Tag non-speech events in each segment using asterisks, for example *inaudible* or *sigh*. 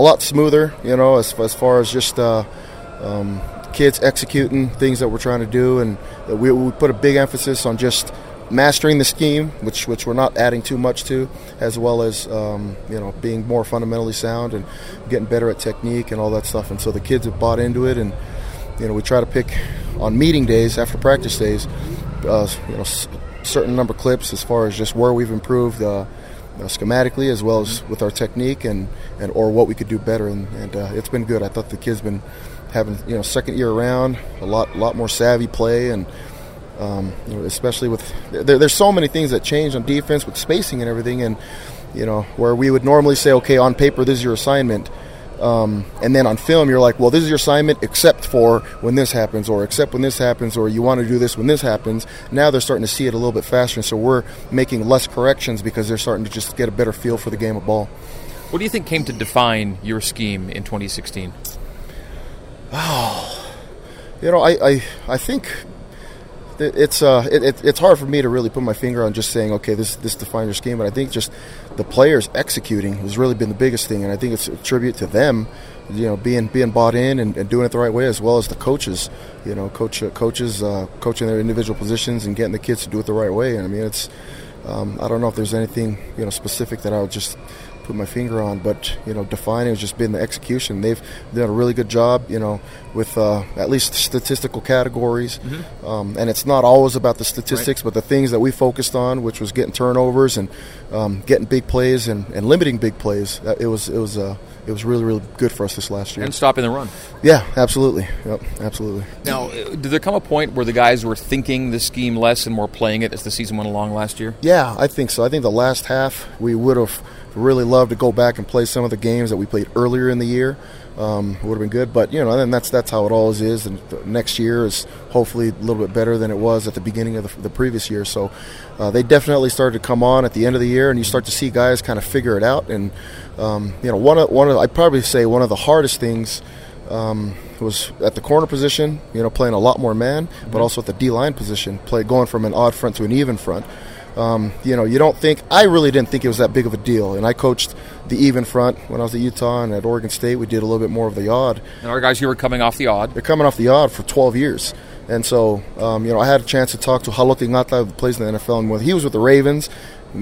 a lot smoother, you know, as, as far as just uh, um, kids executing things that we're trying to do, and we, we put a big emphasis on just mastering the scheme, which which we're not adding too much to, as well as um, you know being more fundamentally sound and getting better at technique and all that stuff. And so the kids have bought into it, and you know we try to pick on meeting days after practice days, uh, you know, certain number clips as far as just where we've improved. Uh, uh, schematically as well as with our technique and, and or what we could do better. And, and uh, it's been good. I thought the kids been having you know second year around a lot lot more savvy play and um, you know, especially with there, there's so many things that change on defense with spacing and everything, and you know where we would normally say, okay, on paper this is your assignment, um, and then on film you're like, well, this is your assignment except for when this happens, or except when this happens, or you want to do this when this happens. Now they're starting to see it a little bit faster, and so we're making less corrections because they're starting to just get a better feel for the game of ball. What do you think came to define your scheme in 2016? Oh, *sighs* you know, I, I, I think it's uh, it, it, it's hard for me to really put my finger on just saying, okay, this this defines your scheme. But I think just the players executing has really been the biggest thing, and I think it's a tribute to them, you know, being being bought in and, and doing it the right way, as well as the coaches, you know, coach uh, coaches uh, coaching their individual positions and getting the kids to do it the right way. And I mean, it's um, I don't know if there's anything you know specific that I would just put my finger on, but you know, defining has just been the execution. They've done a really good job, you know, with uh, at least statistical categories, mm-hmm. um, and it's not always about the statistics, right. but the things that we focused on, which was getting turnovers and um, getting big plays and, and, limiting big plays. It was it was uh, it was really really good for us this last year. And stopping the run. Yeah, absolutely. Yep, absolutely. Now, uh, did there come a point where the guys were thinking the scheme less and more playing it as the season went along last year? Yeah, I think so. I think the last half we would have really love to go back and play some of the games that we played earlier in the year. Um, would have been good, but you know, and that's that's how it always is. And next year is hopefully a little bit better than it was at the beginning of the, the previous year. So uh, they definitely started to come on at the end of the year, and you start to see guys kind of figure it out. And um, you know, one of one of I'd probably say one of the hardest things. Um, was at the corner position, you know, playing a lot more man, mm-hmm. but also at the D line position, play going from an odd front to an even front. Um, you know, you don't think I really didn't think it was that big of a deal. And I coached the even front when I was at Utah and at Oregon State. We did a little bit more of the odd. And our guys here were coming off the odd. They're coming off the odd for 12 years. And so, um, you know, I had a chance to talk to Haloti Ngata, who plays in the NFL, and when he was with the Ravens,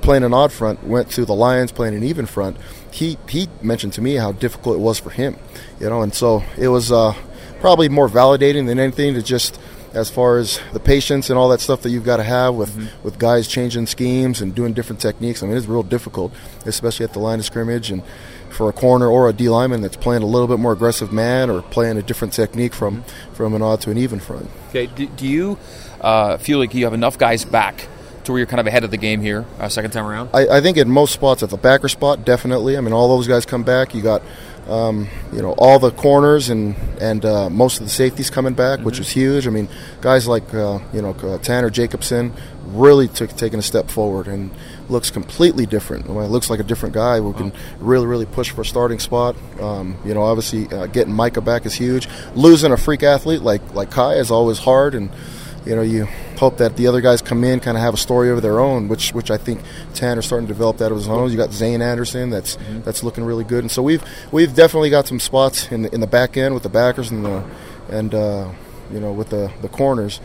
playing an odd front, went to the Lions playing an even front. He he mentioned to me how difficult it was for him, you know, and so it was uh, probably more validating than anything to just as far as the patience and all that stuff that you've got to have with, mm-hmm. with guys changing schemes and doing different techniques. I mean, it's real difficult, especially at the line of scrimmage and for a corner or a D lineman that's playing a little bit more aggressive man or playing a different technique from, mm-hmm. from an odd to an even front. Okay, do, do you uh, feel like you have enough guys back to where you're kind of ahead of the game here, uh, second time around? I, I think in most spots, at the backer spot, definitely. I mean, all those guys come back. You got um, you know all the corners and and uh, most of the safeties coming back, mm-hmm. which was huge. I mean, guys like uh, you know uh, Tanner Jacobson really took taking a step forward and looks completely different. I mean, looks like a different guy who can really really push for a starting spot. Um, you know, obviously uh, getting Micah back is huge. Losing a freak athlete like like Kai is always hard and you know, you hope that the other guys come in, kind of have a story of their own, which which I think Tan Tanner's starting to develop that of his own. You got Zayne Anderson, that's mm-hmm. that's looking really good, and so we've we've definitely got some spots in the, in the back end with the backers and the and uh, you know with the the corners.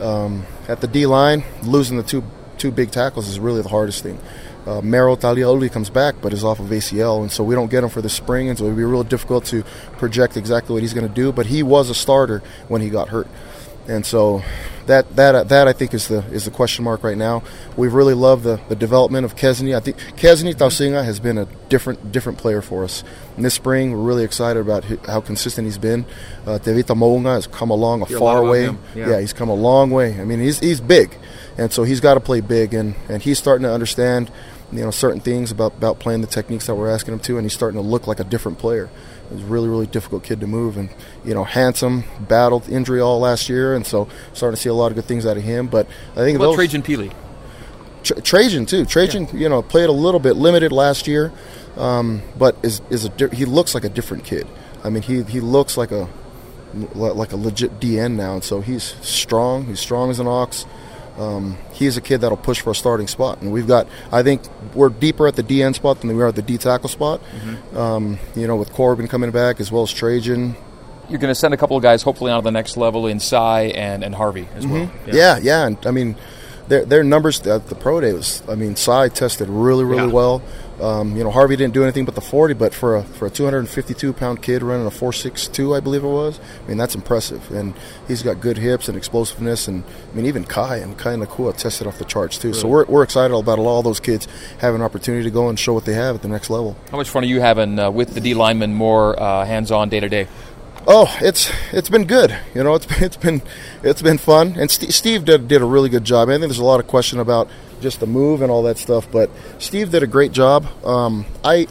Um, at the D line, losing the two two big tackles is really the hardest thing. Uh, Merrill Taliauli comes back, but is off of ACL, and so we don't get him for the spring, and so it'd be real difficult to project exactly what he's going to do. But he was a starter when he got hurt and so that that that I think is the is the question mark right now. We've really loved the, the development of Kesni. I think Kesni Tausinga has been a different different player for us. And this spring, we're really excited about how consistent he's been. Uh, Tevita Mounga has come along a far way. Yeah. yeah. he's come a long way. I mean, he's he's big, and so he's got to play big, and, and he's starting to understand you know certain things about about playing the techniques that we're asking him to, and he's starting to look like a different player. He's a really, really difficult kid to move, and you know, handsome, battled injury all last year, and so starting to see a lot of good things out of him. But I think about Trajan Pili. Tra- Trajan too. Trajan, yeah. you know, played a little bit limited last year, um, but is is a he looks like a different kid. I mean, he he looks like a like a legit DN now, and so he's strong. He's strong as an ox. Um, he's a kid that'll push for a starting spot. And we've got, I think, we're deeper at the DN spot than we are at the D tackle spot. Mm-hmm. Um, you know, with Corbin coming back as well as Trajan. You're going to send a couple of guys hopefully on to the next level in Cy and, and Harvey as well. Mm-hmm. Yeah. yeah, yeah. And I mean, their, their numbers at the pro day was, I mean, Cy tested really, really yeah. well. Um, you know, Harvey didn't do anything but the 40, but for a for a 252 pound kid running a 462, I believe it was. I mean, that's impressive, and he's got good hips and explosiveness, and I mean, even Kai and Kai Nacua tested off the charts too. Really? So we're, we're excited about all those kids having an opportunity to go and show what they have at the next level. How much fun are you having uh, with the D linemen more uh, hands on day to day? Oh, it's it's been good. You know, it's been *laughs* it's been it's been fun, and St- Steve did did a really good job. I think there's a lot of question about just the move and all that stuff, but Steve did a great job. Um, I,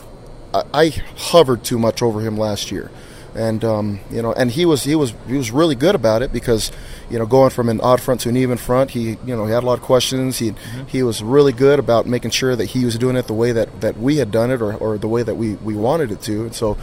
I, I hovered too much over him last year, and um, you know, and he was he was he was really good about it because you know going from an odd front to an even front, he you know he had a lot of questions. He mm-hmm. he was really good about making sure that he was doing it the way that, that we had done it or, or the way that we, we wanted it to, and so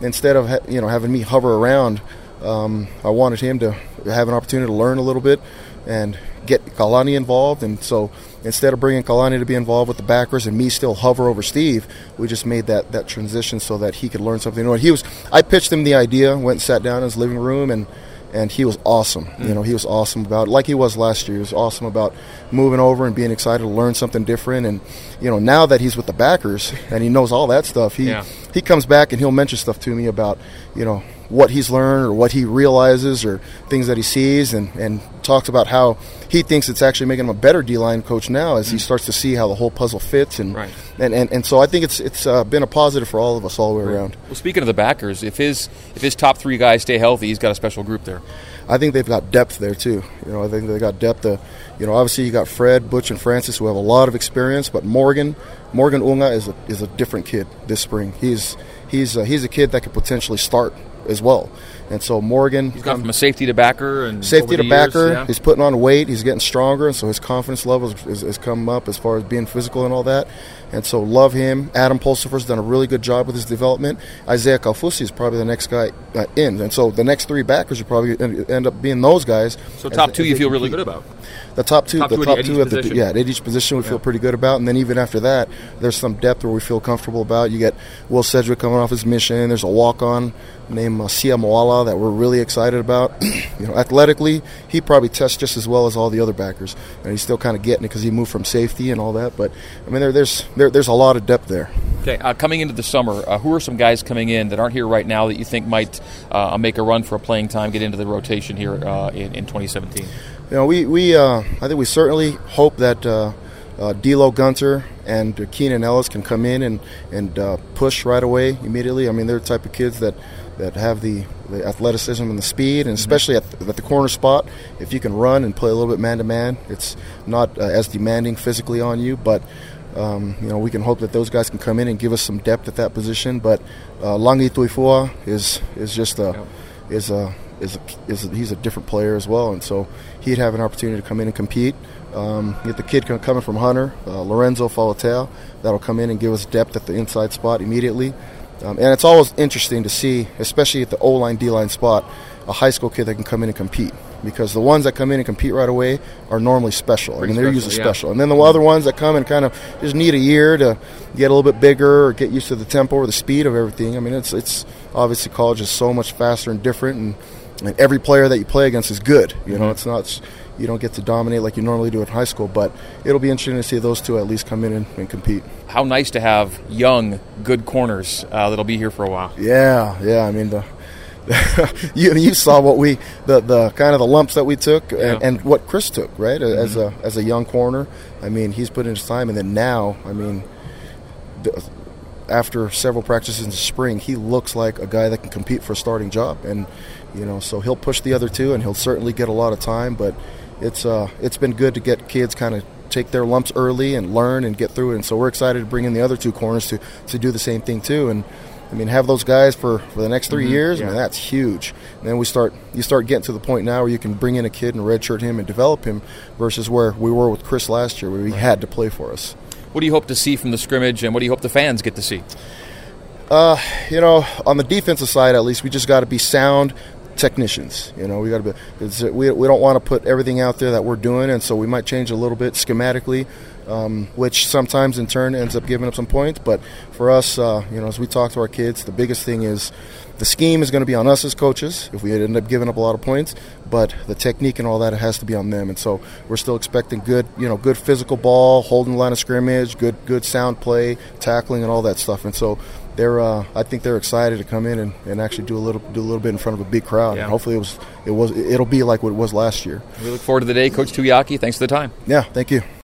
instead of you know having me hover around, um, I wanted him to have an opportunity to learn a little bit and get Kalani involved. And so instead of bringing Kalani to be involved with the backers and me still hover over Steve, we just made that that transition so that he could learn something. Know, he was I pitched him the idea, went and sat down in his living room and and he was awesome. Mm. You know, he was awesome about like he was last year. He was awesome about moving over and being excited to learn something different. And you know, now that he's with the backers and he knows all that stuff, he yeah. He comes back and he'll mention stuff to me about you know what he's learned or what he realizes or things that he sees and, and talks about how he thinks it's actually making him a better D-line coach now as mm. he starts to see how the whole puzzle fits and, right. and, and, and so I think it's it's uh, been a positive for all of us all the way right. around. Well, speaking of the backers, if his if his top three guys stay healthy, he's got a special group there. I think they've got depth there too. You know, I think they got depth. Uh, you know, obviously you got Fred, Butch, and Francis who have a lot of experience, but Morgan, Morgan Unga is a, is a different kid this spring. He's he's uh, he's a kid that could potentially start as well. And so Morgan, he's gone from a safety to backer and safety to backer. yeah. He's putting on weight. He's getting stronger, and so his confidence level has come up as far as being physical and all that. And so love him. Adam Pulsipher's done a really good job with his development. Isaiah Kaufusi is probably the next guy uh, in, and so the next three backers are probably end up being those guys. So top two, you feel really good about the top two, top the two top two at the yeah at each position we yeah. feel pretty good about, and then even after that, there's some depth where we feel comfortable about. You get Will Sedgwick coming off his mission. There's a walk on named uh, Sia Moala that we're really excited about. *clears throat* you know, athletically, he probably tests just as well as all the other backers, and he's still kind of getting it because he moved from safety and all that. But I mean, there, there's there, there's a lot of depth there. Okay, uh, coming into the summer, uh, who are some guys coming in that aren't here right now that you think might uh, make a run for a playing time, get into the rotation here uh, in, in 2017? you know, we, we uh, I think we certainly hope that uh, uh, D'Lo Gunter and Keenan Ellis can come in and and uh, push right away immediately. I mean, they're the type of kids that that have the, the athleticism and the speed, and mm-hmm. especially at the, at the, corner spot, if you can run and play a little bit man to man, it's not uh, as demanding physically on you, but. Um, you know, we can hope that those guys can come in and give us some depth at that position. But uh, Langi Tuifua is is just a is a is, a, is a, he's a different player as well, and so he'd have an opportunity to come in and compete. Um, get the kid coming from Hunter, uh, Lorenzo Fauatea, that'll come in and give us depth at the inside spot immediately. Um, and it's always interesting to see, especially at the O line, D line spot, a high school kid that can come in and compete. Because the ones that come in and compete right away are normally special. Pretty I mean, they're special, usually yeah. special. And then the other ones that come and kind of just need a year to get a little bit bigger or get used to the tempo or the speed of everything. I mean, it's it's obviously college is so much faster and different, and and every player that you play against is good. You know, mm-hmm. it's not you don't get to dominate like you normally do in high school, but it'll be interesting to see those two at least come in and, and compete. How nice to have young, good corners uh, that'll be here for a while. Yeah, yeah. I mean the. *laughs* you you saw what we the, the kind of the lumps that we took and, yeah. and what Chris took right as mm-hmm. a as a young corner. I mean he's put in his time and then now I mean the, after several practices in the spring, he looks like a guy that can compete for a starting job. And you know, so he'll push the other two, and he'll certainly get a lot of time. But it's uh, it's been good to get kids kind of take their lumps early and learn and get through it. And so we're excited to bring in the other two corners to to do the same thing too. And I mean, have those guys for, for the next 3 mm-hmm, years. Yeah. I mean, that's huge. And then we start you start getting to the point now where you can bring in a kid and redshirt him and develop him, versus where we were with Chris last year, where he had to play for us. What do you hope to see from the scrimmage, and what do you hope the fans get to see? Uh, you know, on the defensive side, at least, we just got to be sound technicians. You know, we got to be. We, we don't want to put everything out there that we're doing, and so we might change a little bit schematically, um, which sometimes in turn ends up giving up some points. But for us, uh, you know, as we talk to our kids, the biggest thing is the scheme is going to be on us as coaches if we end up giving up a lot of points, but the technique and all that has to be on them. And so we're still expecting good, you know, good physical ball, holding line of scrimmage, good, good sound play, tackling, and all that stuff. And so they're, uh, I think they're excited to come in and, and actually do a little, do a little bit in front of a big crowd. Yeah. And hopefully it was, it was, it'll be like what it was last year. We look forward to the day, Coach Tuiaki. Thanks for the time. Yeah, thank you.